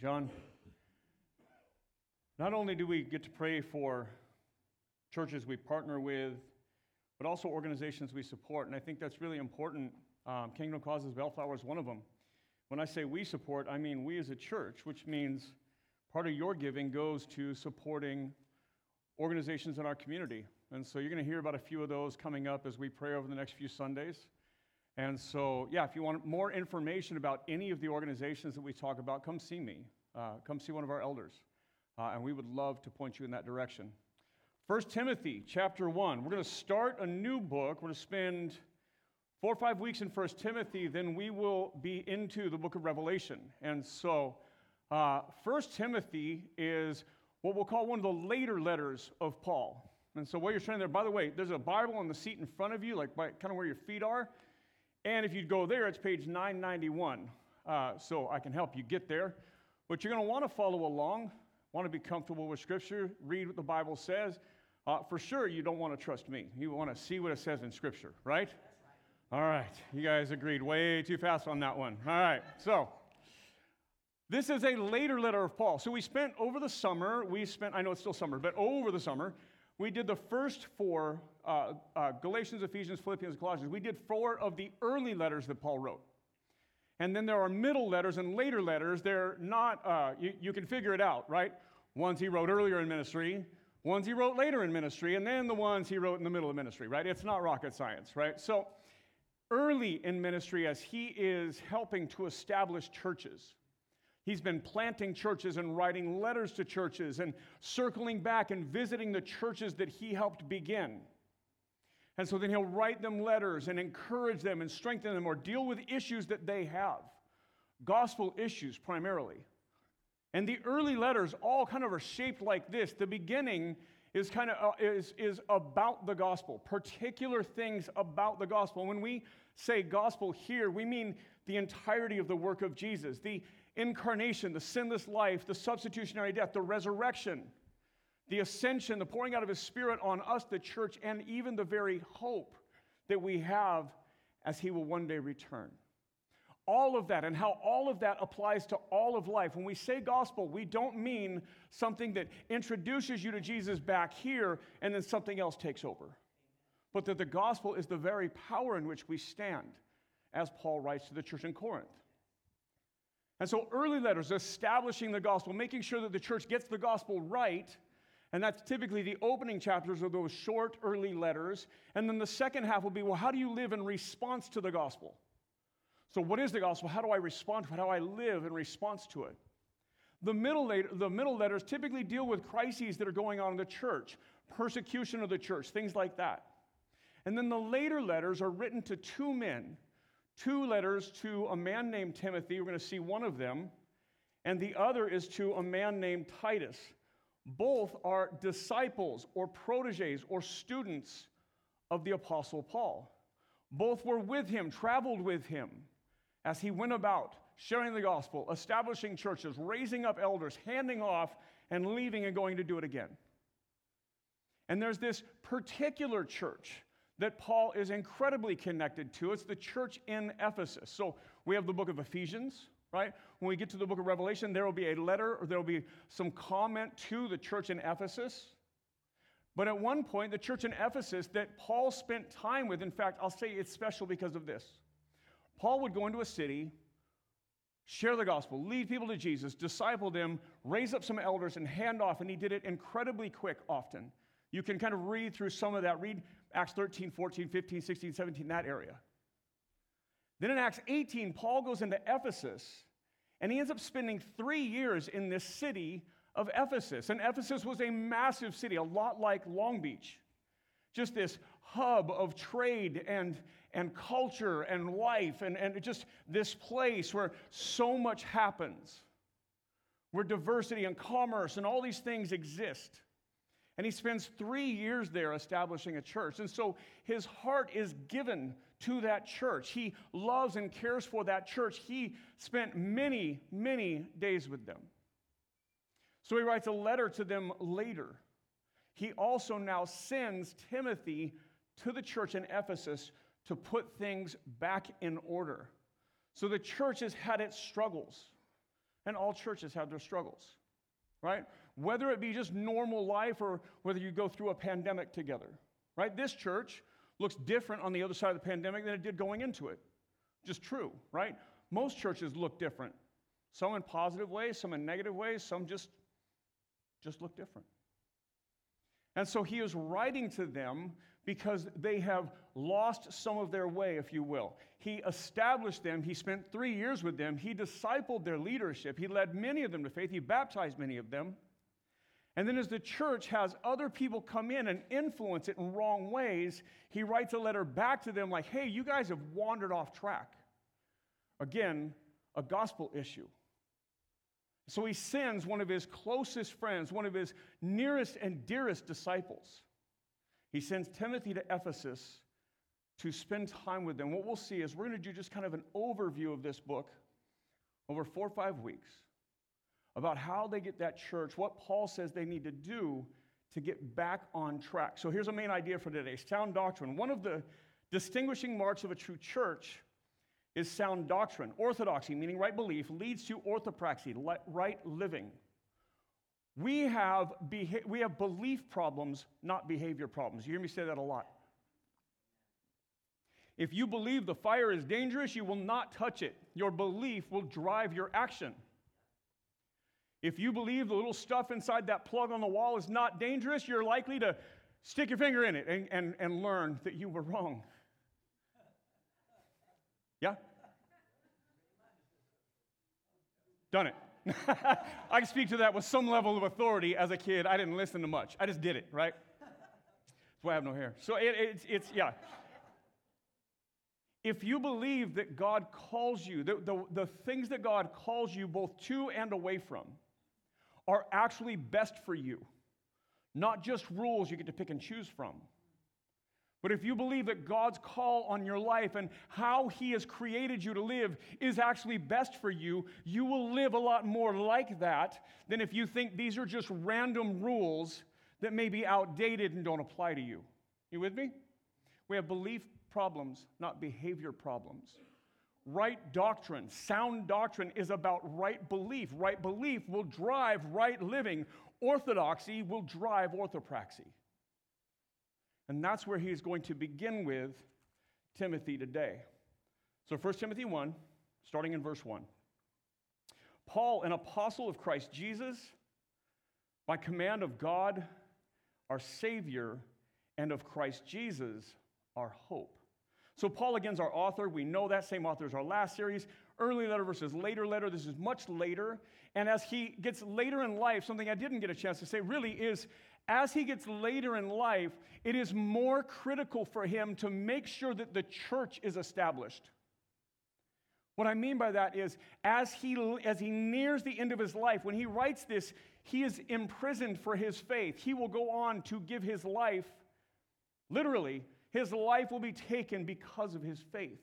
John, not only do we get to pray for churches we partner with, but also organizations we support, and I think that's really important. Um, Kingdom Causes Bellflower is one of them. When I say we support, I mean we as a church, which means part of your giving goes to supporting organizations in our community. And so you're going to hear about a few of those coming up as we pray over the next few Sundays. And so, yeah, if you want more information about any of the organizations that we talk about, come see me. Uh, come see one of our elders. Uh, and we would love to point you in that direction. 1 Timothy chapter 1. We're going to start a new book. We're going to spend four or five weeks in 1 Timothy, then we will be into the book of Revelation. And so, uh, 1 Timothy is what we'll call one of the later letters of Paul. And so, while you're standing there, by the way, there's a Bible on the seat in front of you, like by kind of where your feet are. And if you go there, it's page 991. Uh, so I can help you get there. But you're going to want to follow along, want to be comfortable with Scripture, read what the Bible says. Uh, for sure, you don't want to trust me. You want to see what it says in Scripture, right? All right. You guys agreed way too fast on that one. All right. So, this is a later letter of Paul. So, we spent over the summer, we spent, I know it's still summer, but over the summer, we did the first four uh, uh, Galatians, Ephesians, Philippians, Colossians. We did four of the early letters that Paul wrote. And then there are middle letters and later letters. They're not, uh, you, you can figure it out, right? Ones he wrote earlier in ministry, ones he wrote later in ministry, and then the ones he wrote in the middle of ministry, right? It's not rocket science, right? So, early in ministry, as he is helping to establish churches, He's been planting churches and writing letters to churches and circling back and visiting the churches that he helped begin. And so then he'll write them letters and encourage them and strengthen them or deal with issues that they have, gospel issues primarily. And the early letters all kind of are shaped like this. The beginning is kind of uh, is, is about the gospel, particular things about the gospel. When we say gospel here, we mean the entirety of the work of Jesus, the incarnation, the sinless life, the substitutionary death, the resurrection, the ascension, the pouring out of his spirit on us, the church, and even the very hope that we have as he will one day return. All of that and how all of that applies to all of life. When we say gospel, we don't mean something that introduces you to Jesus back here and then something else takes over. But that the gospel is the very power in which we stand, as Paul writes to the church in Corinth. And so, early letters establishing the gospel, making sure that the church gets the gospel right. And that's typically the opening chapters of those short early letters. And then the second half will be well, how do you live in response to the gospel? So, what is the gospel? How do I respond to it? How do I live in response to it? The middle, later, the middle letters typically deal with crises that are going on in the church, persecution of the church, things like that. And then the later letters are written to two men two letters to a man named Timothy. We're going to see one of them. And the other is to a man named Titus. Both are disciples or proteges or students of the Apostle Paul. Both were with him, traveled with him as he went about sharing the gospel, establishing churches, raising up elders, handing off, and leaving and going to do it again. And there's this particular church that Paul is incredibly connected to. It's the church in Ephesus. So we have the book of Ephesians, right? When we get to the book of Revelation, there will be a letter or there will be some comment to the church in Ephesus. But at one point, the church in Ephesus that Paul spent time with, in fact, I'll say it's special because of this. Paul would go into a city, share the gospel, lead people to Jesus, disciple them, raise up some elders, and hand off. And he did it incredibly quick often. You can kind of read through some of that. Read Acts 13, 14, 15, 16, 17, that area. Then in Acts 18, Paul goes into Ephesus and he ends up spending three years in this city of Ephesus. And Ephesus was a massive city, a lot like Long Beach. Just this hub of trade and, and culture and life, and, and just this place where so much happens, where diversity and commerce and all these things exist. And he spends three years there establishing a church. And so his heart is given to that church. He loves and cares for that church. He spent many, many days with them. So he writes a letter to them later. He also now sends Timothy to the church in Ephesus to put things back in order. So the church has had its struggles. And all churches have their struggles, right? Whether it be just normal life or whether you go through a pandemic together, right? This church looks different on the other side of the pandemic than it did going into it. Just true, right? Most churches look different. Some in positive ways, some in negative ways, some just just look different. And so he is writing to them because they have lost some of their way, if you will. He established them, he spent three years with them, he discipled their leadership, he led many of them to faith, he baptized many of them. And then, as the church has other people come in and influence it in wrong ways, he writes a letter back to them like, hey, you guys have wandered off track. Again, a gospel issue. So he sends one of his closest friends, one of his nearest and dearest disciples. He sends Timothy to Ephesus to spend time with them. What we'll see is we're going to do just kind of an overview of this book over four or five weeks about how they get that church, what Paul says they need to do to get back on track. So here's a main idea for today sound doctrine. One of the distinguishing marks of a true church is sound doctrine. Orthodoxy, meaning right belief, leads to orthopraxy, right living. We have, beha- we have belief problems, not behavior problems. You hear me say that a lot. If you believe the fire is dangerous, you will not touch it. Your belief will drive your action. If you believe the little stuff inside that plug on the wall is not dangerous, you're likely to stick your finger in it and, and, and learn that you were wrong. Yeah? Done it. I can speak to that with some level of authority as a kid. I didn't listen to much. I just did it, right? That's why I have no hair. So it, it's, it's, yeah. If you believe that God calls you, the, the, the things that God calls you both to and away from are actually best for you, not just rules you get to pick and choose from. But if you believe that God's call on your life and how He has created you to live is actually best for you, you will live a lot more like that than if you think these are just random rules that may be outdated and don't apply to you. You with me? We have belief problems, not behavior problems. Right doctrine, sound doctrine is about right belief. Right belief will drive right living. Orthodoxy will drive orthopraxy. And that's where he's going to begin with Timothy today. So 1 Timothy 1, starting in verse 1. Paul, an apostle of Christ Jesus, by command of God, our Savior, and of Christ Jesus, our hope. So, Paul, again, is our author. We know that same author as our last series. Early letter versus later letter. This is much later. And as he gets later in life, something I didn't get a chance to say really is as he gets later in life, it is more critical for him to make sure that the church is established. What I mean by that is, as he, as he nears the end of his life, when he writes this, he is imprisoned for his faith. He will go on to give his life, literally, his life will be taken because of his faith.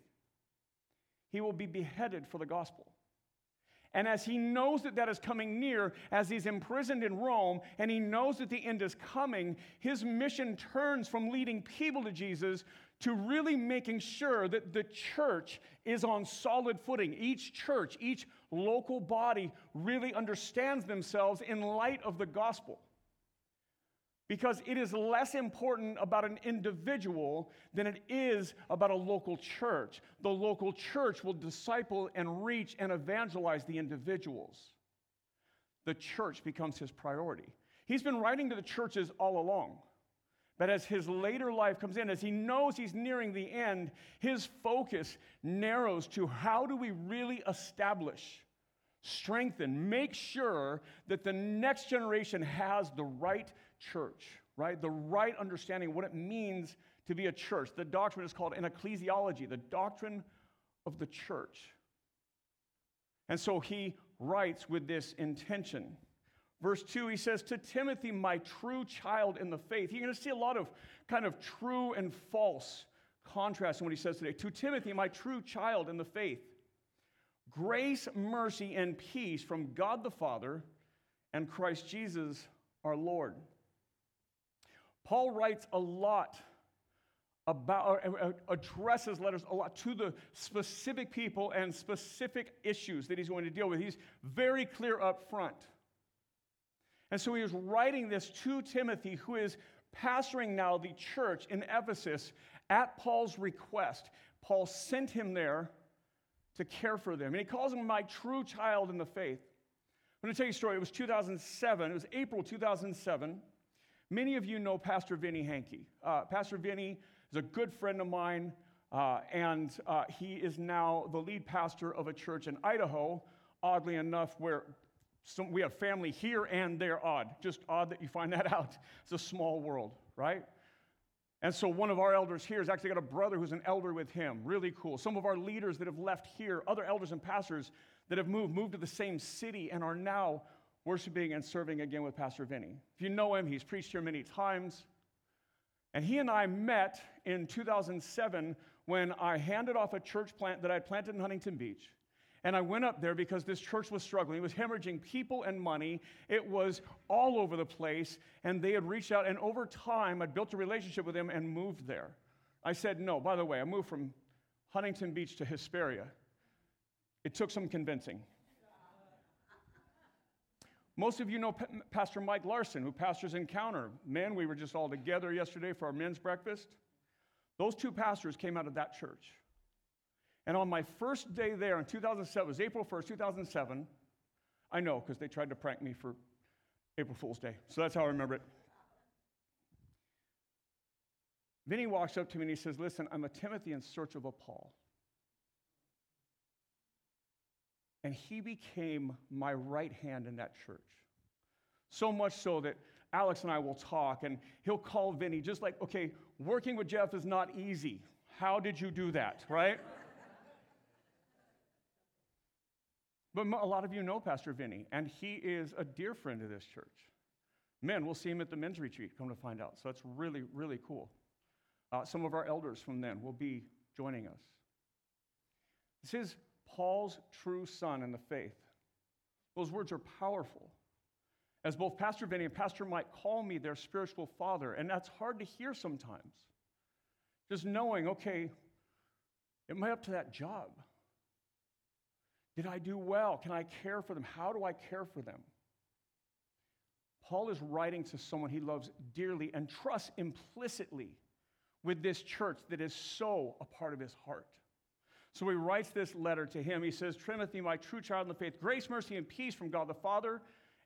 He will be beheaded for the gospel. And as he knows that that is coming near, as he's imprisoned in Rome, and he knows that the end is coming, his mission turns from leading people to Jesus to really making sure that the church is on solid footing. Each church, each local body really understands themselves in light of the gospel because it is less important about an individual than it is about a local church. The local church will disciple and reach and evangelize the individuals. The church becomes his priority. He's been writing to the churches all along. But as his later life comes in, as he knows he's nearing the end, his focus narrows to how do we really establish, strengthen, make sure that the next generation has the right church, right? The right understanding of what it means to be a church. The doctrine is called an ecclesiology, the doctrine of the church. And so he writes with this intention. Verse 2, he says, To Timothy, my true child in the faith. You're going to see a lot of kind of true and false contrast in what he says today. To Timothy, my true child in the faith. Grace, mercy, and peace from God the Father and Christ Jesus our Lord. Paul writes a lot about uh, addresses letters a lot to the specific people and specific issues that he's going to deal with. He's very clear up front. And so he is writing this to Timothy, who is pastoring now the church in Ephesus at Paul's request. Paul sent him there to care for them. And he calls him my true child in the faith. I'm going to tell you a story. It was 2007. It was April 2007. Many of you know Pastor Vinny Hankey. Uh, Pastor Vinny is a good friend of mine, uh, and uh, he is now the lead pastor of a church in Idaho, oddly enough, where some, we have family here and there odd. Just odd that you find that out. It's a small world, right? And so one of our elders here has actually got a brother who's an elder with him. Really cool. Some of our leaders that have left here, other elders and pastors that have moved, moved to the same city and are now worshiping and serving again with Pastor Vinny. If you know him, he's preached here many times. And he and I met in 2007 when I handed off a church plant that I planted in Huntington Beach. And I went up there because this church was struggling. It was hemorrhaging people and money. It was all over the place. And they had reached out. And over time, I'd built a relationship with them and moved there. I said, no, by the way, I moved from Huntington Beach to Hesperia. It took some convincing. Most of you know P- Pastor Mike Larson, who pastors Encounter. Men, we were just all together yesterday for our men's breakfast. Those two pastors came out of that church. And on my first day there in 2007, it was April 1st, 2007. I know because they tried to prank me for April Fool's Day. So that's how I remember it. Vinny walks up to me and he says, Listen, I'm a Timothy in search of a Paul. And he became my right hand in that church. So much so that Alex and I will talk, and he'll call Vinny, just like, okay, working with Jeff is not easy. How did you do that, right? But a lot of you know Pastor Vinny, and he is a dear friend of this church. Men, we'll see him at the men's retreat, come to find out. So that's really, really cool. Uh, some of our elders from then will be joining us. This is Paul's true son in the faith. Those words are powerful. As both Pastor Vinny and Pastor Mike call me their spiritual father, and that's hard to hear sometimes. Just knowing, okay, am I up to that job? Did I do well? Can I care for them? How do I care for them? Paul is writing to someone he loves dearly and trusts implicitly with this church that is so a part of his heart. So he writes this letter to him. He says, Timothy, my true child in the faith, grace, mercy, and peace from God the Father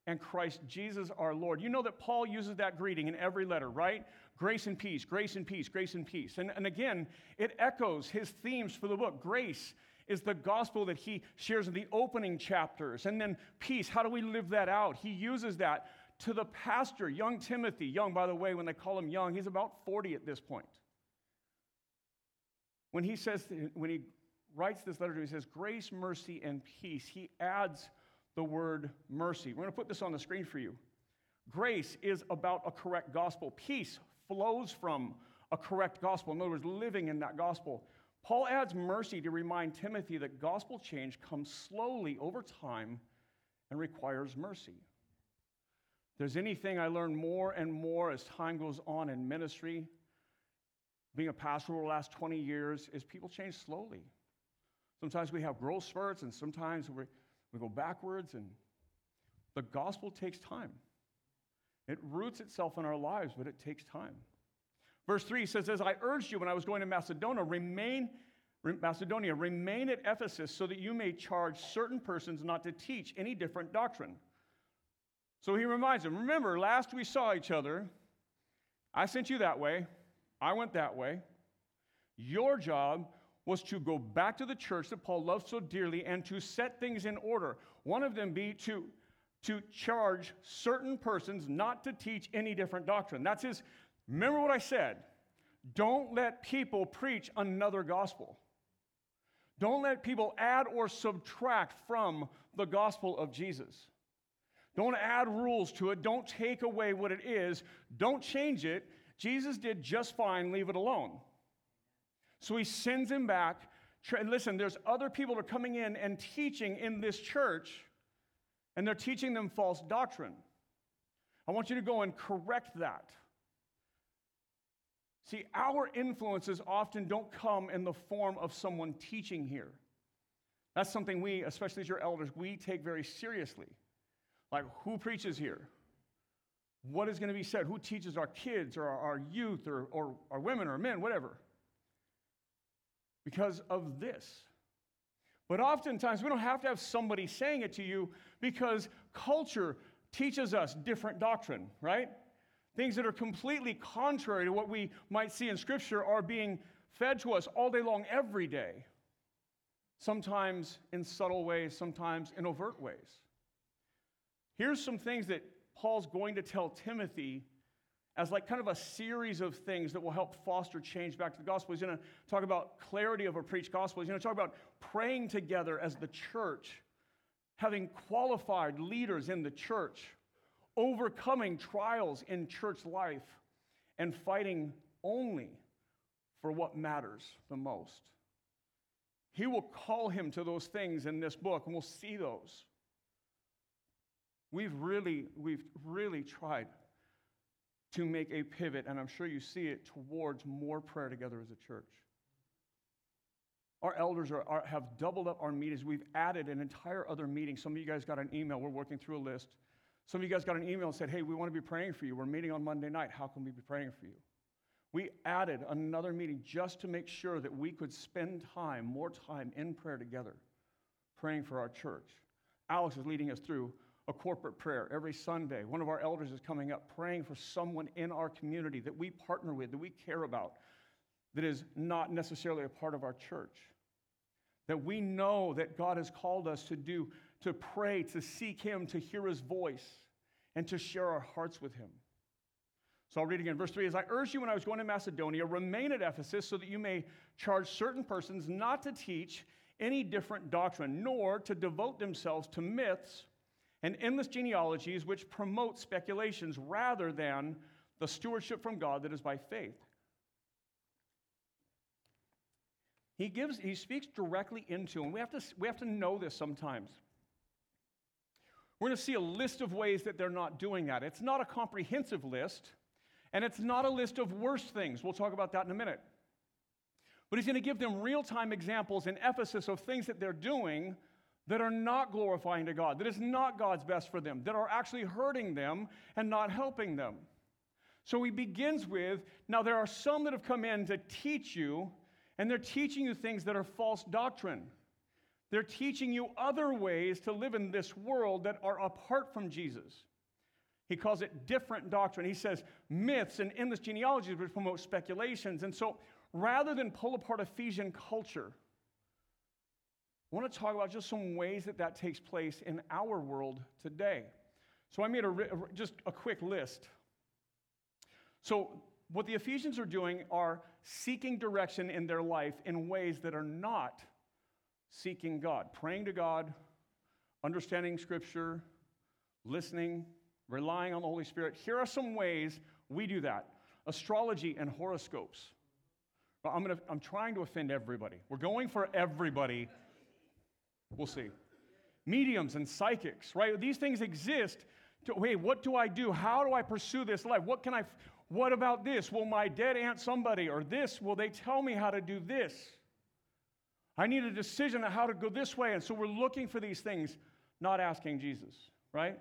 and Christ Jesus our Lord. You know that Paul uses that greeting in every letter, right? Grace and peace, grace and peace, grace and peace. And, and again, it echoes his themes for the book grace is the gospel that he shares in the opening chapters. And then peace, how do we live that out? He uses that to the pastor, young Timothy. Young, by the way, when they call him young, he's about 40 at this point. When he says, when he writes this letter to he says, grace, mercy, and peace. He adds the word mercy. We're going to put this on the screen for you. Grace is about a correct gospel. Peace flows from a correct gospel. In other words, living in that gospel. Paul adds mercy to remind Timothy that gospel change comes slowly over time and requires mercy. There's anything I learn more and more as time goes on in ministry, being a pastor over the last 20 years, is people change slowly. Sometimes we have growth spurts, and sometimes we, we go backwards, and the gospel takes time. It roots itself in our lives, but it takes time. Verse 3 says, As I urged you when I was going to Macedonia, remain, Macedonia, remain at Ephesus so that you may charge certain persons not to teach any different doctrine. So he reminds them, Remember, last we saw each other, I sent you that way, I went that way. Your job was to go back to the church that Paul loved so dearly and to set things in order. One of them be to, to charge certain persons not to teach any different doctrine. That's his, Remember what I said. Don't let people preach another gospel. Don't let people add or subtract from the gospel of Jesus. Don't add rules to it. Don't take away what it is. Don't change it. Jesus did just fine. Leave it alone. So he sends him back. Listen, there's other people that are coming in and teaching in this church, and they're teaching them false doctrine. I want you to go and correct that. See, our influences often don't come in the form of someone teaching here. That's something we, especially as your elders, we take very seriously. Like, who preaches here? What is going to be said? Who teaches our kids or our youth or, or our women or men, whatever? Because of this. But oftentimes, we don't have to have somebody saying it to you because culture teaches us different doctrine, right? Things that are completely contrary to what we might see in Scripture are being fed to us all day long, every day. Sometimes in subtle ways, sometimes in overt ways. Here's some things that Paul's going to tell Timothy as like kind of a series of things that will help foster change back to the gospel. He's going to talk about clarity of a preached gospel. He's going to talk about praying together as the church, having qualified leaders in the church, overcoming trials in church life, and fighting only for what matters the most. He will call him to those things in this book, and we'll see those. We've really, we've really tried to make a pivot, and I'm sure you see it, towards more prayer together as a church. Our elders are, are, have doubled up our meetings. We've added an entire other meeting. Some of you guys got an email. We're working through a list. Some of you guys got an email and said, Hey, we want to be praying for you. We're meeting on Monday night. How can we be praying for you? We added another meeting just to make sure that we could spend time, more time in prayer together, praying for our church. Alex is leading us through a corporate prayer every Sunday. One of our elders is coming up praying for someone in our community that we partner with, that we care about, that is not necessarily a part of our church. That we know that God has called us to do, to pray, to seek Him, to hear His voice, and to share our hearts with Him. So I'll read again. Verse 3 As I urged you when I was going to Macedonia, remain at Ephesus so that you may charge certain persons not to teach any different doctrine, nor to devote themselves to myths and endless genealogies which promote speculations rather than the stewardship from God that is by faith. He gives, he speaks directly into, and we have to, we have to know this sometimes. We're going to see a list of ways that they're not doing that. It's not a comprehensive list, and it's not a list of worst things. We'll talk about that in a minute. But he's going to give them real time examples in Ephesus of things that they're doing that are not glorifying to God, that is not God's best for them, that are actually hurting them and not helping them. So he begins with now, there are some that have come in to teach you, and they're teaching you things that are false doctrine. They're teaching you other ways to live in this world that are apart from Jesus. He calls it different doctrine. He says myths and endless genealogies which promote speculations. And so rather than pull apart Ephesian culture, I want to talk about just some ways that that takes place in our world today. So I made a, just a quick list. So, what the Ephesians are doing are seeking direction in their life in ways that are not seeking God, praying to God, understanding Scripture, listening, relying on the Holy Spirit. Here are some ways we do that astrology and horoscopes. I'm, gonna, I'm trying to offend everybody. We're going for everybody. We'll see. Mediums and psychics, right? These things exist. To, hey, what do I do? How do I pursue this life? What can I, what about this? Will my dead aunt somebody or this? Will they tell me how to do this? I need a decision on how to go this way. And so we're looking for these things, not asking Jesus, right?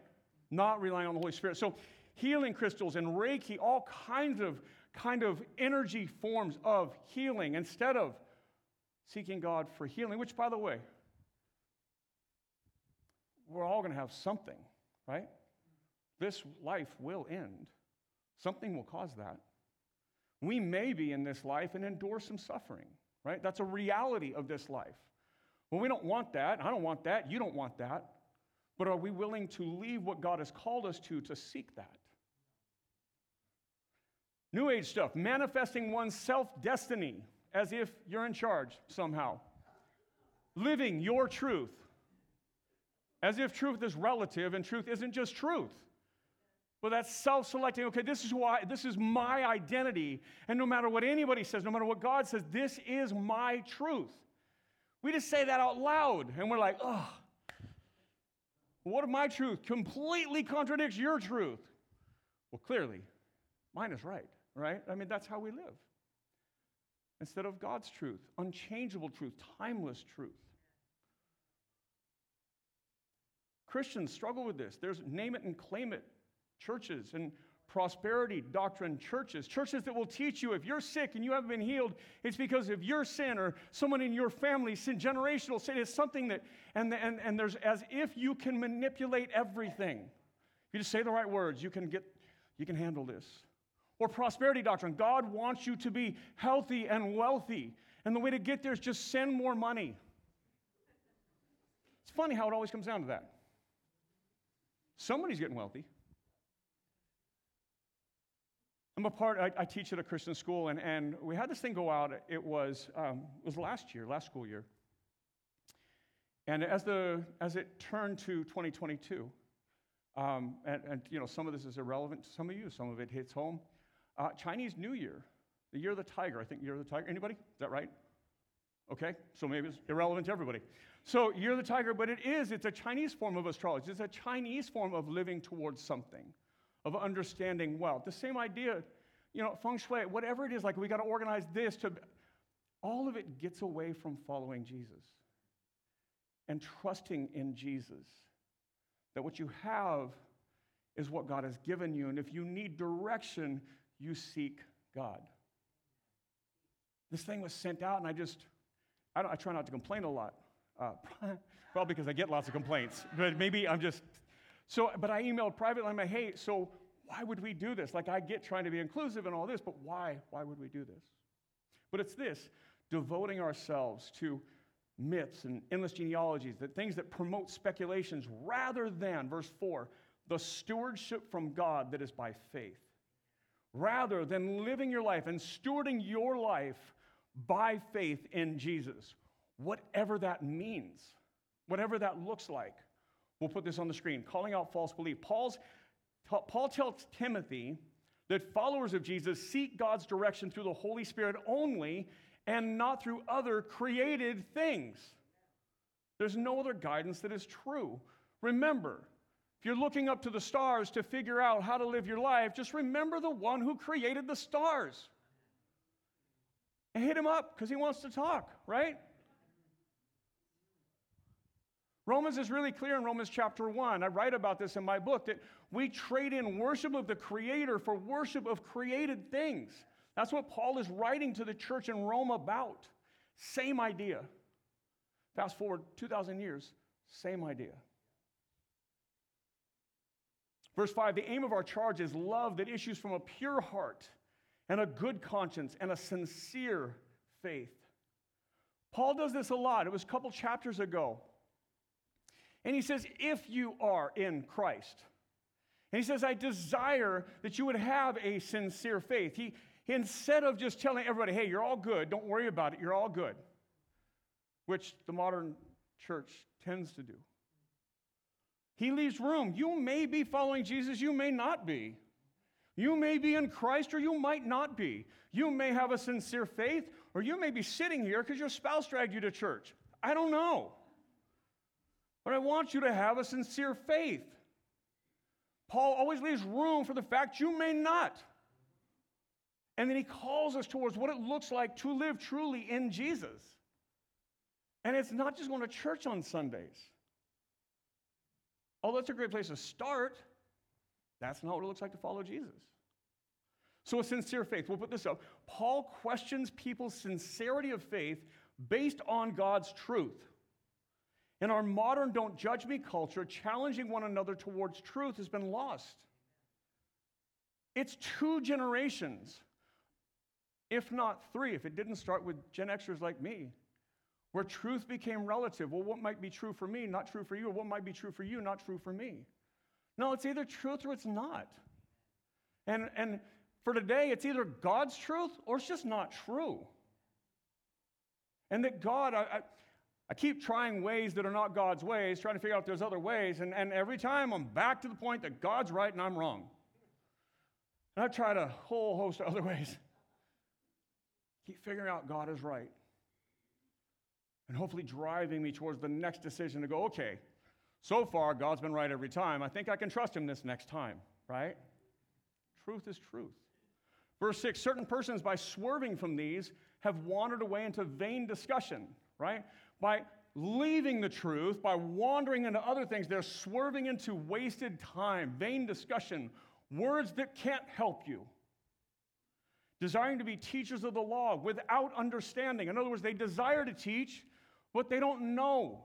not relying on the Holy Spirit. So, healing crystals and Reiki, all kinds of kind of energy forms of healing instead of seeking God for healing, which, by the way, we're all going to have something, right? This life will end. Something will cause that. We may be in this life and endure some suffering, right? That's a reality of this life. Well, we don't want that. I don't want that. You don't want that. But are we willing to leave what God has called us to to seek that? New Age stuff, manifesting one's self destiny as if you're in charge somehow. Living your truth as if truth is relative and truth isn't just truth. Well, that's self selecting. Okay, this is why, this is my identity. And no matter what anybody says, no matter what God says, this is my truth. We just say that out loud and we're like, oh, what if my truth completely contradicts your truth? Well, clearly, mine is right, right? I mean, that's how we live. instead of God's truth, unchangeable truth, timeless truth. Christians struggle with this. There's name it and claim it churches and prosperity doctrine churches, churches that will teach you if you're sick and you haven't been healed, it's because of your sin or someone in your family sin, generational sin. It's something that, and, and, and there's as if you can manipulate everything. If you just say the right words, you can get, you can handle this. Or prosperity doctrine. God wants you to be healthy and wealthy. And the way to get there is just send more money. It's funny how it always comes down to that. Somebody's getting wealthy. I'm a part, I, I, teach at a Christian school, and, and we had this thing go out. It was, um, it was last year, last school year. And as, the, as it turned to 2022, um, and, and, you know, some of this is irrelevant to some of you, some of it hits home. Uh, Chinese New Year, the year of the tiger, I think year of the tiger. Anybody? Is that right? Okay, so maybe it's irrelevant to everybody. So, of the tiger, but it is, it's a Chinese form of astrology. It's a Chinese form of living towards something of understanding wealth. The same idea, you know, feng shui, whatever it is, like we got to organize this to, all of it gets away from following Jesus and trusting in Jesus. That what you have is what God has given you. And if you need direction, you seek God. This thing was sent out, and I just, I, I try not to complain a lot. Uh, because I get lots of complaints, but maybe I'm just so, but I emailed privately. I'm like, hey, so why would we do this? Like, I get trying to be inclusive and all this, but why? Why would we do this? But it's this devoting ourselves to myths and endless genealogies, that things that promote speculations rather than, verse 4, the stewardship from God that is by faith. Rather than living your life and stewarding your life by faith in Jesus, whatever that means, whatever that looks like. We'll put this on the screen. Calling out false belief. Paul's, Paul tells Timothy that followers of Jesus seek God's direction through the Holy Spirit only and not through other created things. There's no other guidance that is true. Remember, if you're looking up to the stars to figure out how to live your life, just remember the one who created the stars. And hit him up because he wants to talk, right? Romans is really clear in Romans chapter 1. I write about this in my book that we trade in worship of the Creator for worship of created things. That's what Paul is writing to the church in Rome about. Same idea. Fast forward 2,000 years, same idea. Verse 5 The aim of our charge is love that issues from a pure heart and a good conscience and a sincere faith. Paul does this a lot. It was a couple chapters ago. And he says, if you are in Christ. And he says, I desire that you would have a sincere faith. He, instead of just telling everybody, hey, you're all good, don't worry about it, you're all good, which the modern church tends to do. He leaves room. You may be following Jesus, you may not be. You may be in Christ or you might not be. You may have a sincere faith or you may be sitting here because your spouse dragged you to church. I don't know. But I want you to have a sincere faith. Paul always leaves room for the fact you may not. And then he calls us towards what it looks like to live truly in Jesus. And it's not just going to church on Sundays. Oh, that's a great place to start. That's not what it looks like to follow Jesus. So, a sincere faith, we'll put this up. Paul questions people's sincerity of faith based on God's truth. In our modern don't judge me culture, challenging one another towards truth has been lost. It's two generations, if not three, if it didn't start with Gen Xers like me, where truth became relative. Well, what might be true for me, not true for you, or what might be true for you, not true for me. No, it's either truth or it's not. And, and for today, it's either God's truth or it's just not true. And that God, I, I I keep trying ways that are not God's ways, trying to figure out if there's other ways, and, and every time I'm back to the point that God's right and I'm wrong. And I've tried a whole host of other ways. Keep figuring out God is right. And hopefully driving me towards the next decision to go, okay, so far God's been right every time. I think I can trust him this next time, right? Truth is truth. Verse 6 certain persons, by swerving from these, have wandered away into vain discussion, right? By leaving the truth, by wandering into other things, they're swerving into wasted time, vain discussion, words that can't help you. Desiring to be teachers of the law without understanding. In other words, they desire to teach, but they don't know.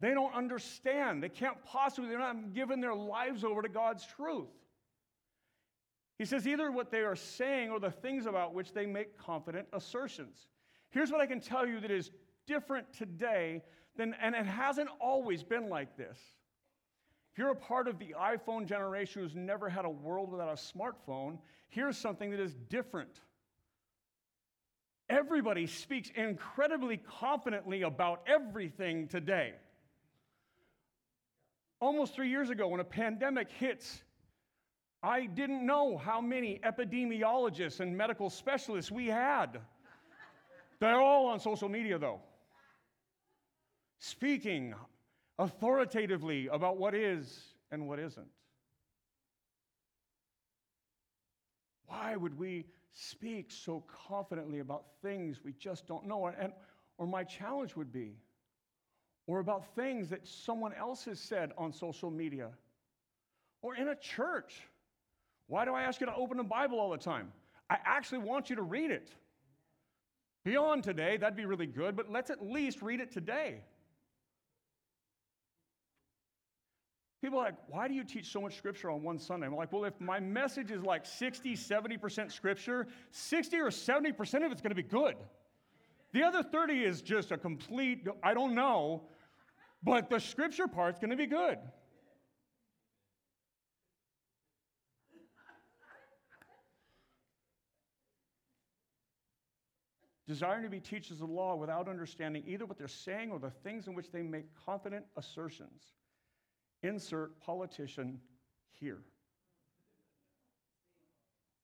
They don't understand. They can't possibly, they're not giving their lives over to God's truth. He says, either what they are saying or the things about which they make confident assertions. Here's what I can tell you that is different today than, and it hasn't always been like this. If you're a part of the iPhone generation who's never had a world without a smartphone, here's something that is different. Everybody speaks incredibly confidently about everything today. Almost three years ago, when a pandemic hits, I didn't know how many epidemiologists and medical specialists we had. They're all on social media, though, speaking authoritatively about what is and what isn't. Why would we speak so confidently about things we just don't know? And, or my challenge would be, or about things that someone else has said on social media or in a church. Why do I ask you to open the Bible all the time? I actually want you to read it. Beyond today, that'd be really good, but let's at least read it today. People are like, why do you teach so much scripture on one Sunday? I'm like, well, if my message is like 60, 70% scripture, 60 or 70% of it's going to be good. The other 30 is just a complete, I don't know, but the scripture part's going to be good. Desiring to be teachers of the law without understanding either what they're saying or the things in which they make confident assertions. Insert politician here.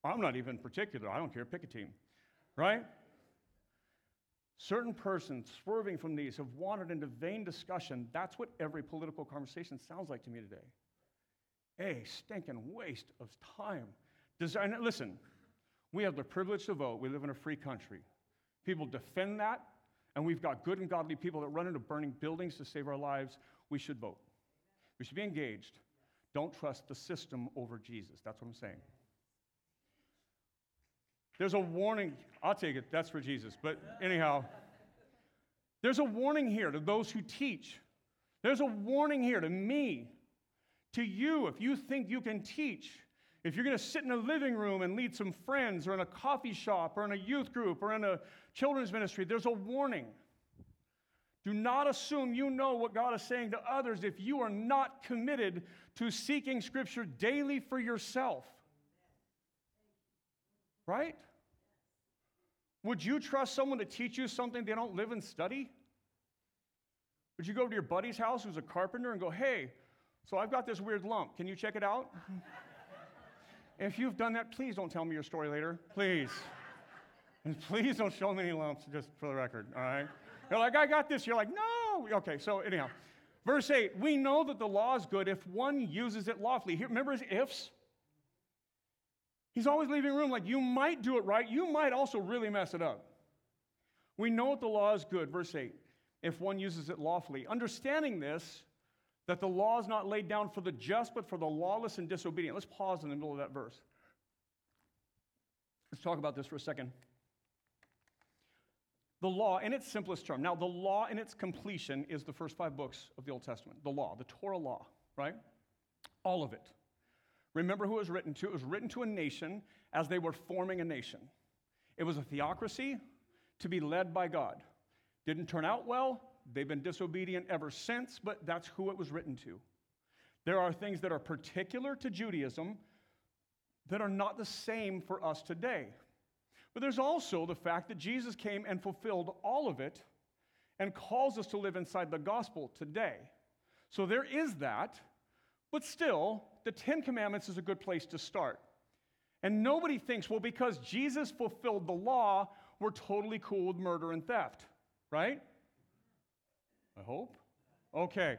I'm not even particular. I don't care. Pick a team, right? Certain persons swerving from these have wandered into vain discussion. That's what every political conversation sounds like to me today. A stinking waste of time. Listen, we have the privilege to vote. We live in a free country. People defend that, and we've got good and godly people that run into burning buildings to save our lives. We should vote. We should be engaged. Don't trust the system over Jesus. That's what I'm saying. There's a warning. I'll take it. That's for Jesus. But anyhow, there's a warning here to those who teach. There's a warning here to me, to you, if you think you can teach. If you're going to sit in a living room and lead some friends, or in a coffee shop, or in a youth group, or in a children's ministry, there's a warning. Do not assume you know what God is saying to others if you are not committed to seeking Scripture daily for yourself. Right? Would you trust someone to teach you something they don't live and study? Would you go to your buddy's house who's a carpenter and go, hey, so I've got this weird lump. Can you check it out? if you've done that, please don't tell me your story later. Please. and please don't show me any lumps, just for the record, all right? You're like, I got this. You're like, no. Okay, so anyhow. Verse 8, we know that the law is good if one uses it lawfully. Here, remember his ifs? He's always leaving room like you might do it right, you might also really mess it up. We know that the law is good, verse 8, if one uses it lawfully. Understanding this, that the law is not laid down for the just, but for the lawless and disobedient. Let's pause in the middle of that verse. Let's talk about this for a second. The law, in its simplest term. Now, the law in its completion is the first five books of the Old Testament. The law, the Torah law, right? All of it. Remember who it was written to? It was written to a nation as they were forming a nation. It was a theocracy to be led by God. Didn't turn out well. They've been disobedient ever since, but that's who it was written to. There are things that are particular to Judaism that are not the same for us today. But there's also the fact that Jesus came and fulfilled all of it and calls us to live inside the gospel today. So there is that. But still, the Ten Commandments is a good place to start. And nobody thinks, well, because Jesus fulfilled the law, we're totally cool with murder and theft, right? I hope. Okay,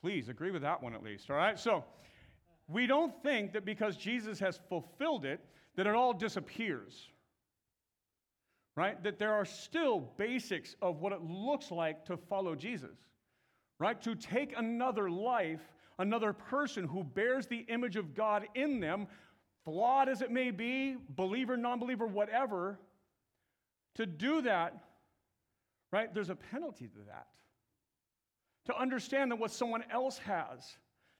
please agree with that one at least, all right? So, we don't think that because Jesus has fulfilled it, that it all disappears. right? That there are still basics of what it looks like to follow Jesus, right? To take another life, another person who bears the image of God in them, flawed as it may be, believer, non believer, whatever, to do that, right? There's a penalty to that. To understand that what someone else has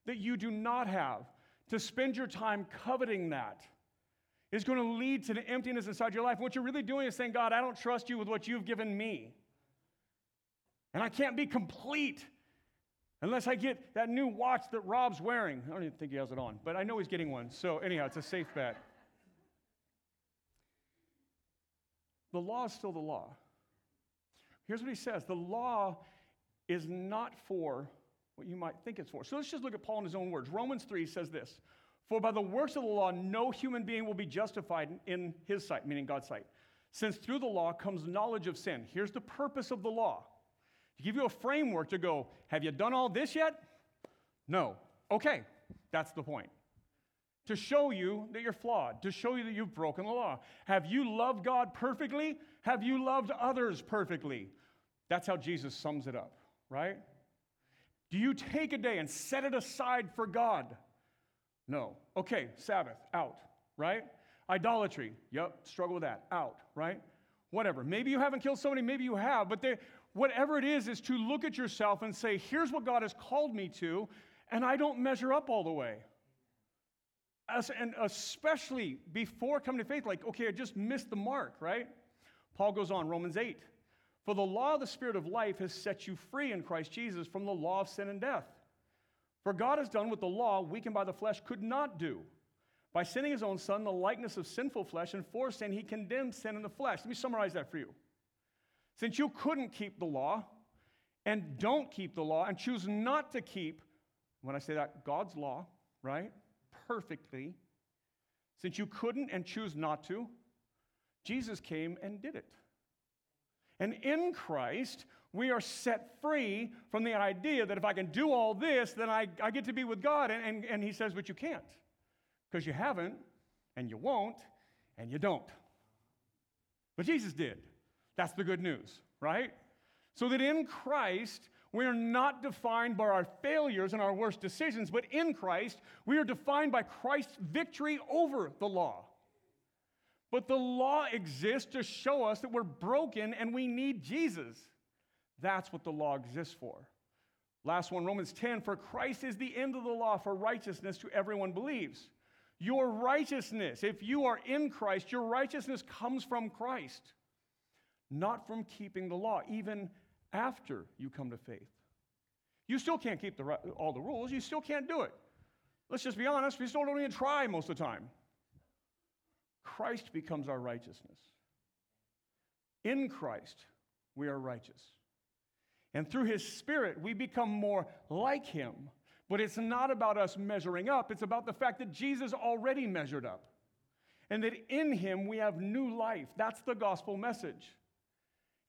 that you do not have, to spend your time coveting that is going to lead to the emptiness inside your life. What you're really doing is saying, God, I don't trust you with what you've given me. And I can't be complete unless I get that new watch that Rob's wearing. I don't even think he has it on, but I know he's getting one. So, anyhow, it's a safe bet. The law is still the law. Here's what he says the law is not for what you might think it's for. So let's just look at Paul in his own words. Romans 3 says this For by the works of the law, no human being will be justified in his sight, meaning God's sight, since through the law comes knowledge of sin. Here's the purpose of the law to give you a framework to go, Have you done all this yet? No. Okay, that's the point. To show you that you're flawed, to show you that you've broken the law. Have you loved God perfectly? Have you loved others perfectly? That's how Jesus sums it up, right? Do you take a day and set it aside for God? No. Okay, Sabbath, out, right? Idolatry, yep, struggle with that, out, right? Whatever. Maybe you haven't killed somebody, maybe you have, but they, whatever it is, is to look at yourself and say, here's what God has called me to, and I don't measure up all the way. As, and especially before coming to faith, like, okay, I just missed the mark, right? Paul goes on, Romans 8. For the law of the Spirit of life has set you free in Christ Jesus from the law of sin and death. For God has done what the law, weakened by the flesh, could not do. By sending his own Son, the likeness of sinful flesh, and for sin, he condemned sin in the flesh. Let me summarize that for you. Since you couldn't keep the law, and don't keep the law, and choose not to keep, when I say that, God's law, right? Perfectly. Since you couldn't and choose not to, Jesus came and did it. And in Christ, we are set free from the idea that if I can do all this, then I, I get to be with God. And, and, and he says, but you can't because you haven't, and you won't, and you don't. But Jesus did. That's the good news, right? So that in Christ, we are not defined by our failures and our worst decisions, but in Christ, we are defined by Christ's victory over the law. But the law exists to show us that we're broken and we need Jesus. That's what the law exists for. Last one, Romans 10 For Christ is the end of the law for righteousness to everyone believes. Your righteousness, if you are in Christ, your righteousness comes from Christ, not from keeping the law, even after you come to faith. You still can't keep the, all the rules, you still can't do it. Let's just be honest, we still don't even try most of the time. Christ becomes our righteousness. In Christ, we are righteous. And through his spirit, we become more like him. But it's not about us measuring up, it's about the fact that Jesus already measured up. And that in him we have new life. That's the gospel message.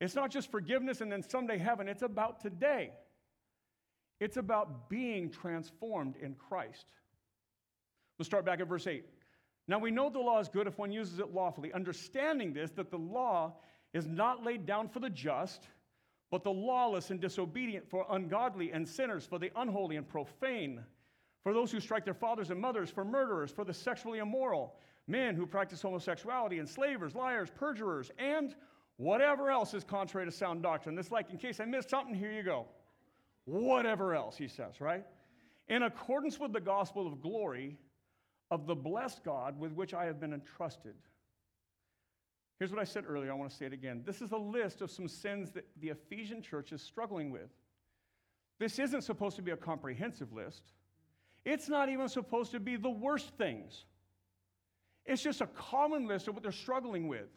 It's not just forgiveness and then someday heaven, it's about today. It's about being transformed in Christ. Let's start back at verse 8. Now we know the law is good if one uses it lawfully, understanding this, that the law is not laid down for the just, but the lawless and disobedient, for ungodly and sinners, for the unholy and profane, for those who strike their fathers and mothers, for murderers, for the sexually immoral, men who practice homosexuality, enslavers, liars, perjurers, and whatever else is contrary to sound doctrine. This, like, in case I missed something, here you go. Whatever else, he says, right? In accordance with the gospel of glory, of the blessed God with which I have been entrusted. Here's what I said earlier. I want to say it again. This is a list of some sins that the Ephesian church is struggling with. This isn't supposed to be a comprehensive list. It's not even supposed to be the worst things. It's just a common list of what they're struggling with.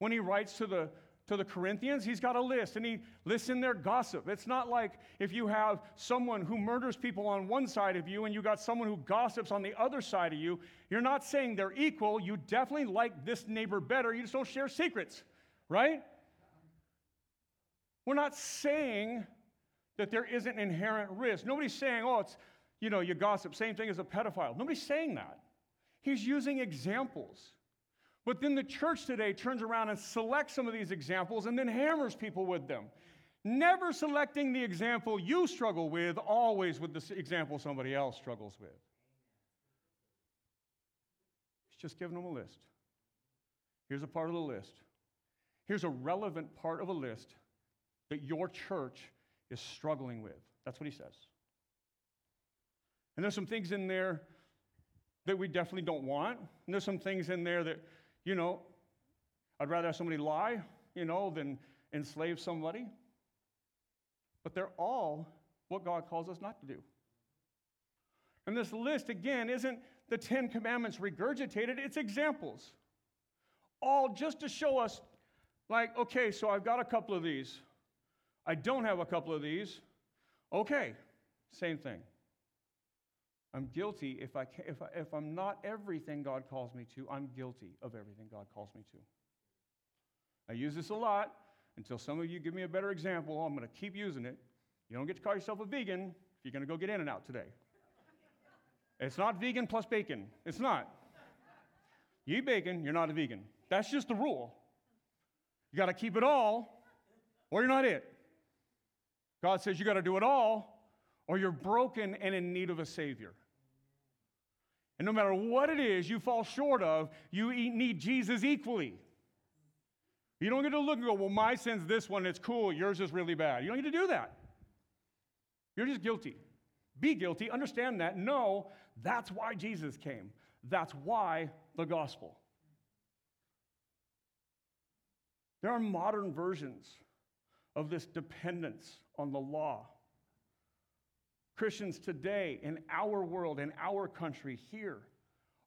When he writes to the to the Corinthians, he's got a list and he lists in their gossip. It's not like if you have someone who murders people on one side of you and you got someone who gossips on the other side of you. You're not saying they're equal. You definitely like this neighbor better. You just don't share secrets, right? We're not saying that there isn't inherent risk. Nobody's saying, oh, it's, you know, you gossip, same thing as a pedophile. Nobody's saying that. He's using examples. But then the church today turns around and selects some of these examples and then hammers people with them. Never selecting the example you struggle with, always with the example somebody else struggles with. He's just giving them a list. Here's a part of the list. Here's a relevant part of a list that your church is struggling with. That's what he says. And there's some things in there that we definitely don't want. And there's some things in there that, you know, I'd rather have somebody lie, you know, than enslave somebody. But they're all what God calls us not to do. And this list, again, isn't the Ten Commandments regurgitated, it's examples. All just to show us, like, okay, so I've got a couple of these. I don't have a couple of these. Okay, same thing. I'm guilty if, I, if, I, if I'm not everything God calls me to, I'm guilty of everything God calls me to. I use this a lot until some of you give me a better example. I'm going to keep using it. You don't get to call yourself a vegan if you're going to go get In-N-Out today. It's not vegan plus bacon. It's not. You eat bacon, you're not a vegan. That's just the rule. You got to keep it all, or you're not it. God says you got to do it all, or you're broken and in need of a Savior. And no matter what it is you fall short of, you need Jesus equally. You don't get to look and go, well, my sin's this one, it's cool, yours is really bad. You don't get to do that. You're just guilty. Be guilty, understand that, No, that's why Jesus came. That's why the gospel. There are modern versions of this dependence on the law. Christians today in our world, in our country here,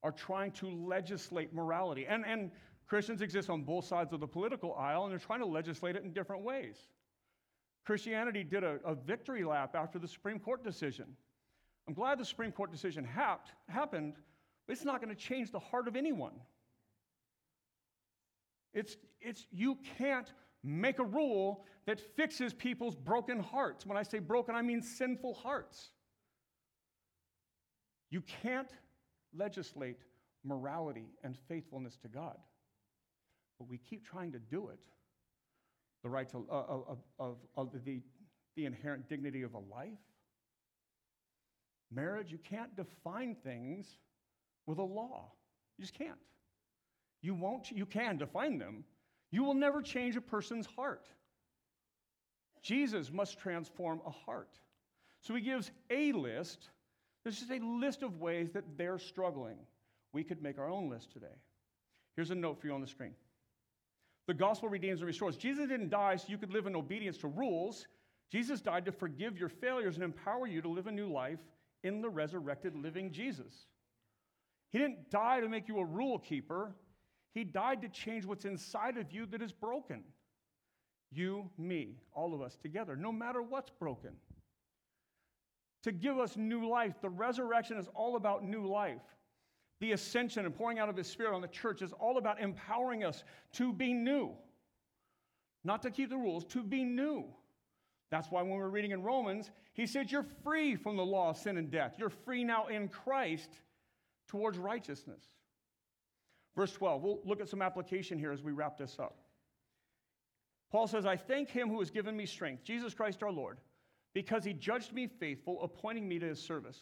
are trying to legislate morality. And, and Christians exist on both sides of the political aisle, and they're trying to legislate it in different ways. Christianity did a, a victory lap after the Supreme Court decision. I'm glad the Supreme Court decision happed, happened, but it's not going to change the heart of anyone. It's, it's, you can't make a rule that fixes people's broken hearts. When I say broken, I mean sinful hearts. You can't legislate morality and faithfulness to God, but we keep trying to do it. The right to, uh, of, of, of the, the inherent dignity of a life. Marriage, you can't define things with a law. You just can't. You won't, you can define them, you will never change a person's heart. Jesus must transform a heart. So he gives a list. There's just a list of ways that they're struggling. We could make our own list today. Here's a note for you on the screen. The gospel redeems and restores. Jesus didn't die so you could live in obedience to rules. Jesus died to forgive your failures and empower you to live a new life in the resurrected living Jesus. He didn't die to make you a rule keeper. He died to change what's inside of you that is broken. You, me, all of us together, no matter what's broken. To give us new life. The resurrection is all about new life. The ascension and pouring out of His Spirit on the church is all about empowering us to be new. Not to keep the rules, to be new. That's why when we're reading in Romans, he said, You're free from the law of sin and death. You're free now in Christ towards righteousness. Verse 12, we'll look at some application here as we wrap this up. Paul says, I thank him who has given me strength, Jesus Christ our Lord, because he judged me faithful, appointing me to his service.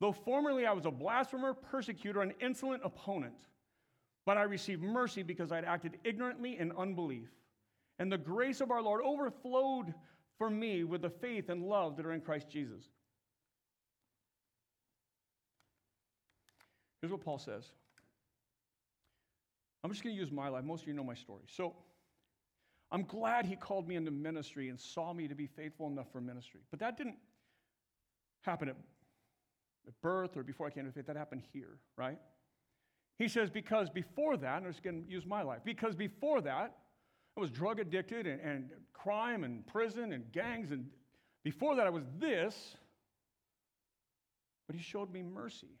Though formerly I was a blasphemer, persecutor, and insolent opponent, but I received mercy because I had acted ignorantly in unbelief. And the grace of our Lord overflowed for me with the faith and love that are in Christ Jesus. Here's what Paul says I'm just going to use my life. Most of you know my story. So I'm glad he called me into ministry and saw me to be faithful enough for ministry. But that didn't happen at, at birth or before I came to faith. That happened here, right? He says, because before that, and I'm just going to use my life, because before that, I was drug addicted and, and crime and prison and gangs. And before that, I was this. But he showed me mercy.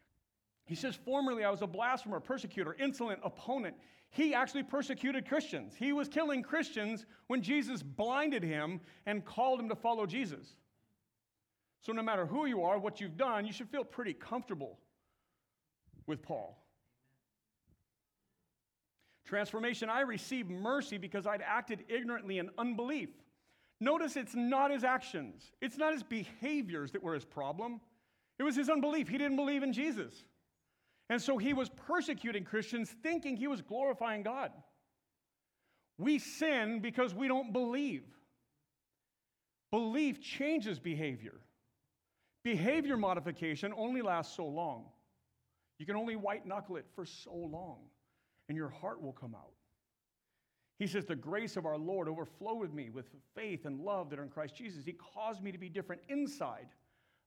He says, Formerly I was a blasphemer, persecutor, insolent opponent. He actually persecuted Christians. He was killing Christians when Jesus blinded him and called him to follow Jesus. So, no matter who you are, what you've done, you should feel pretty comfortable with Paul. Transformation, I received mercy because I'd acted ignorantly in unbelief. Notice it's not his actions, it's not his behaviors that were his problem. It was his unbelief. He didn't believe in Jesus. And so he was persecuting Christians, thinking he was glorifying God. We sin because we don't believe. Belief changes behavior. Behavior modification only lasts so long. You can only white knuckle it for so long, and your heart will come out. He says, The grace of our Lord overflowed me with faith and love that are in Christ Jesus. He caused me to be different inside.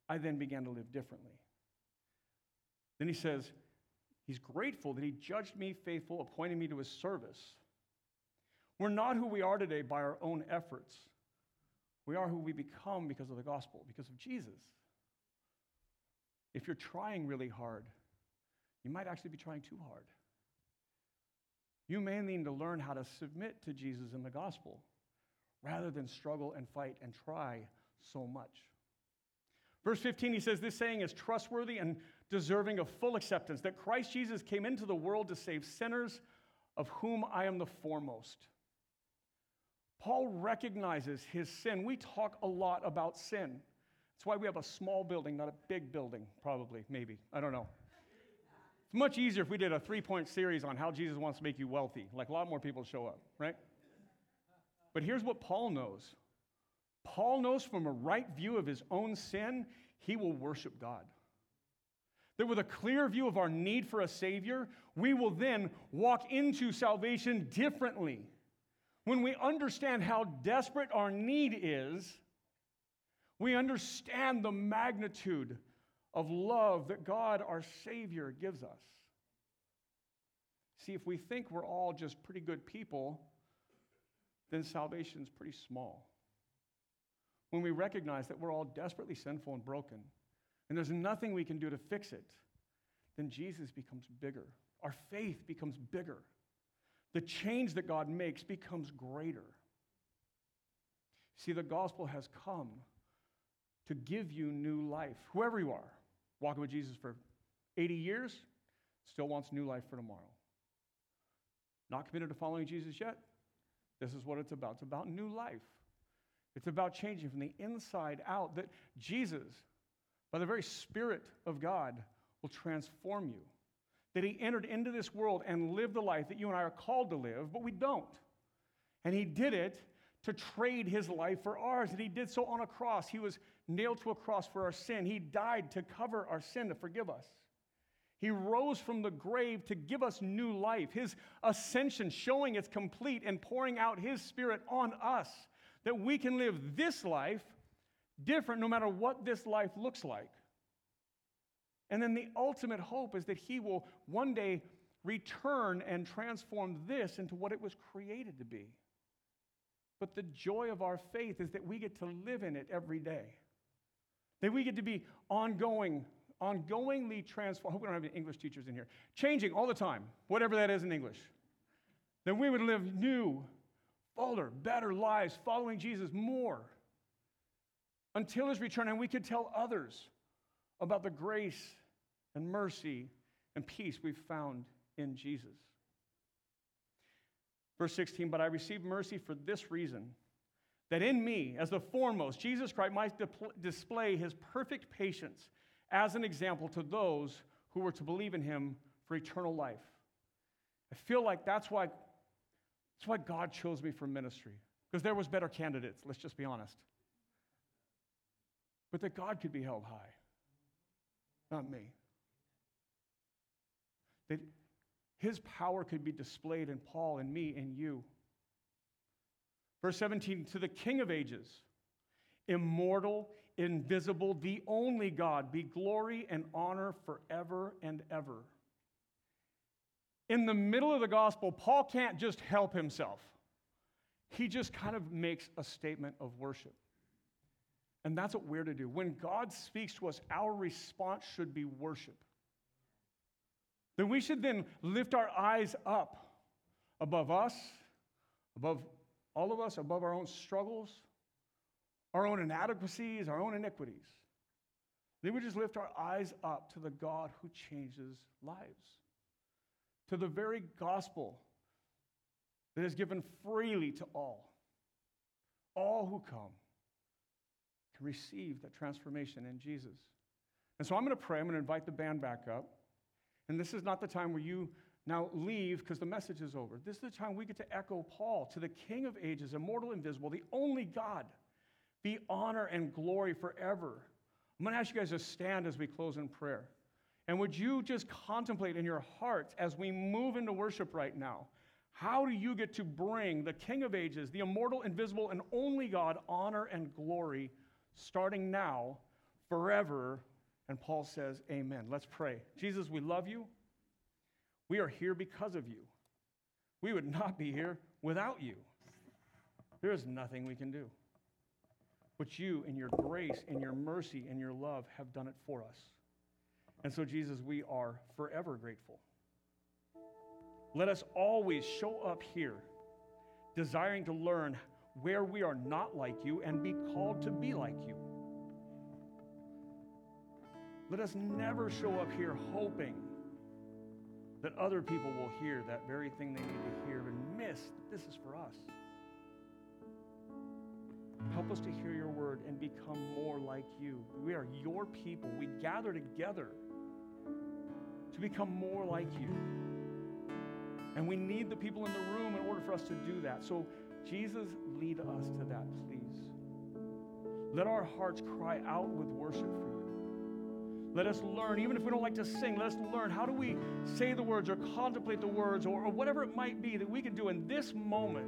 I then began to live differently. Then he says, He's grateful that he judged me faithful, appointing me to his service. We're not who we are today by our own efforts. We are who we become because of the gospel, because of Jesus. If you're trying really hard, you might actually be trying too hard. You may need to learn how to submit to Jesus in the gospel rather than struggle and fight and try so much. Verse 15, he says, This saying is trustworthy and deserving of full acceptance that Christ Jesus came into the world to save sinners, of whom I am the foremost. Paul recognizes his sin. We talk a lot about sin. That's why we have a small building, not a big building, probably, maybe. I don't know. It's much easier if we did a three point series on how Jesus wants to make you wealthy. Like a lot more people show up, right? But here's what Paul knows Paul knows from a right view of his own sin, he will worship God. That with a clear view of our need for a Savior, we will then walk into salvation differently. When we understand how desperate our need is, we understand the magnitude of love that God, our Savior, gives us. See, if we think we're all just pretty good people, then salvation's pretty small. When we recognize that we're all desperately sinful and broken, and there's nothing we can do to fix it, then Jesus becomes bigger. Our faith becomes bigger. The change that God makes becomes greater. See, the gospel has come to give you new life. Whoever you are, walking with Jesus for 80 years, still wants new life for tomorrow. Not committed to following Jesus yet? This is what it's about. It's about new life. It's about changing from the inside out, that Jesus, by the very Spirit of God, will transform you. That He entered into this world and lived the life that you and I are called to live, but we don't. And He did it to trade His life for ours. And He did so on a cross. He was nailed to a cross for our sin. He died to cover our sin, to forgive us. He rose from the grave to give us new life. His ascension, showing it's complete and pouring out His Spirit on us, that we can live this life different no matter what this life looks like. And then the ultimate hope is that He will one day return and transform this into what it was created to be. But the joy of our faith is that we get to live in it every day. That we get to be ongoing, ongoingly transformed. I hope we don't have any English teachers in here. Changing all the time, whatever that is in English. That we would live new, fuller, better lives following Jesus more until his return, and we could tell others about the grace and mercy and peace we've found in Jesus. Verse 16, but I received mercy for this reason that in me, as the foremost, Jesus Christ might display his perfect patience as an example to those who were to believe in him for eternal life. I feel like that's why, that's why God chose me for ministry, because there was better candidates, let's just be honest. But that God could be held high, not me. That his power could be displayed in Paul and me and you. Verse 17, to the King of ages, immortal, invisible, the only God, be glory and honor forever and ever. In the middle of the gospel, Paul can't just help himself. He just kind of makes a statement of worship. And that's what we're to do. When God speaks to us, our response should be worship. Then we should then lift our eyes up above us, above all of us above our own struggles, our own inadequacies, our own iniquities. Then we just lift our eyes up to the God who changes lives, to the very gospel that is given freely to all. All who come can receive that transformation in Jesus. And so I'm going to pray. I'm going to invite the band back up. And this is not the time where you now leave because the message is over. This is the time we get to echo Paul to the King of ages, immortal, invisible, the only God. Be honor and glory forever. I'm going to ask you guys to stand as we close in prayer. And would you just contemplate in your hearts as we move into worship right now? How do you get to bring the King of ages, the immortal, invisible, and only God, honor and glory starting now, forever? And Paul says, Amen. Let's pray. Jesus, we love you. We are here because of you. We would not be here without you. There is nothing we can do. But you, in your grace, in your mercy, and your love, have done it for us. And so, Jesus, we are forever grateful. Let us always show up here, desiring to learn where we are not like you and be called to be like you. Let us never show up here hoping that other people will hear that very thing they need to hear and miss that this is for us. Help us to hear your word and become more like you. We are your people. We gather together to become more like you. And we need the people in the room in order for us to do that. So, Jesus, lead us to that, please. Let our hearts cry out with worship for you. Let us learn, even if we don't like to sing, let us learn how do we say the words or contemplate the words or, or whatever it might be that we can do in this moment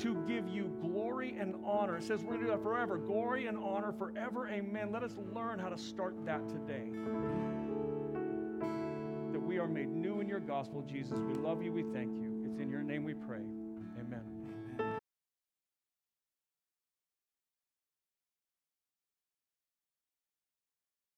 to give you glory and honor. It says we're going to do that forever. Glory and honor forever. Amen. Let us learn how to start that today. That we are made new in your gospel, Jesus. We love you. We thank you. It's in your name we pray.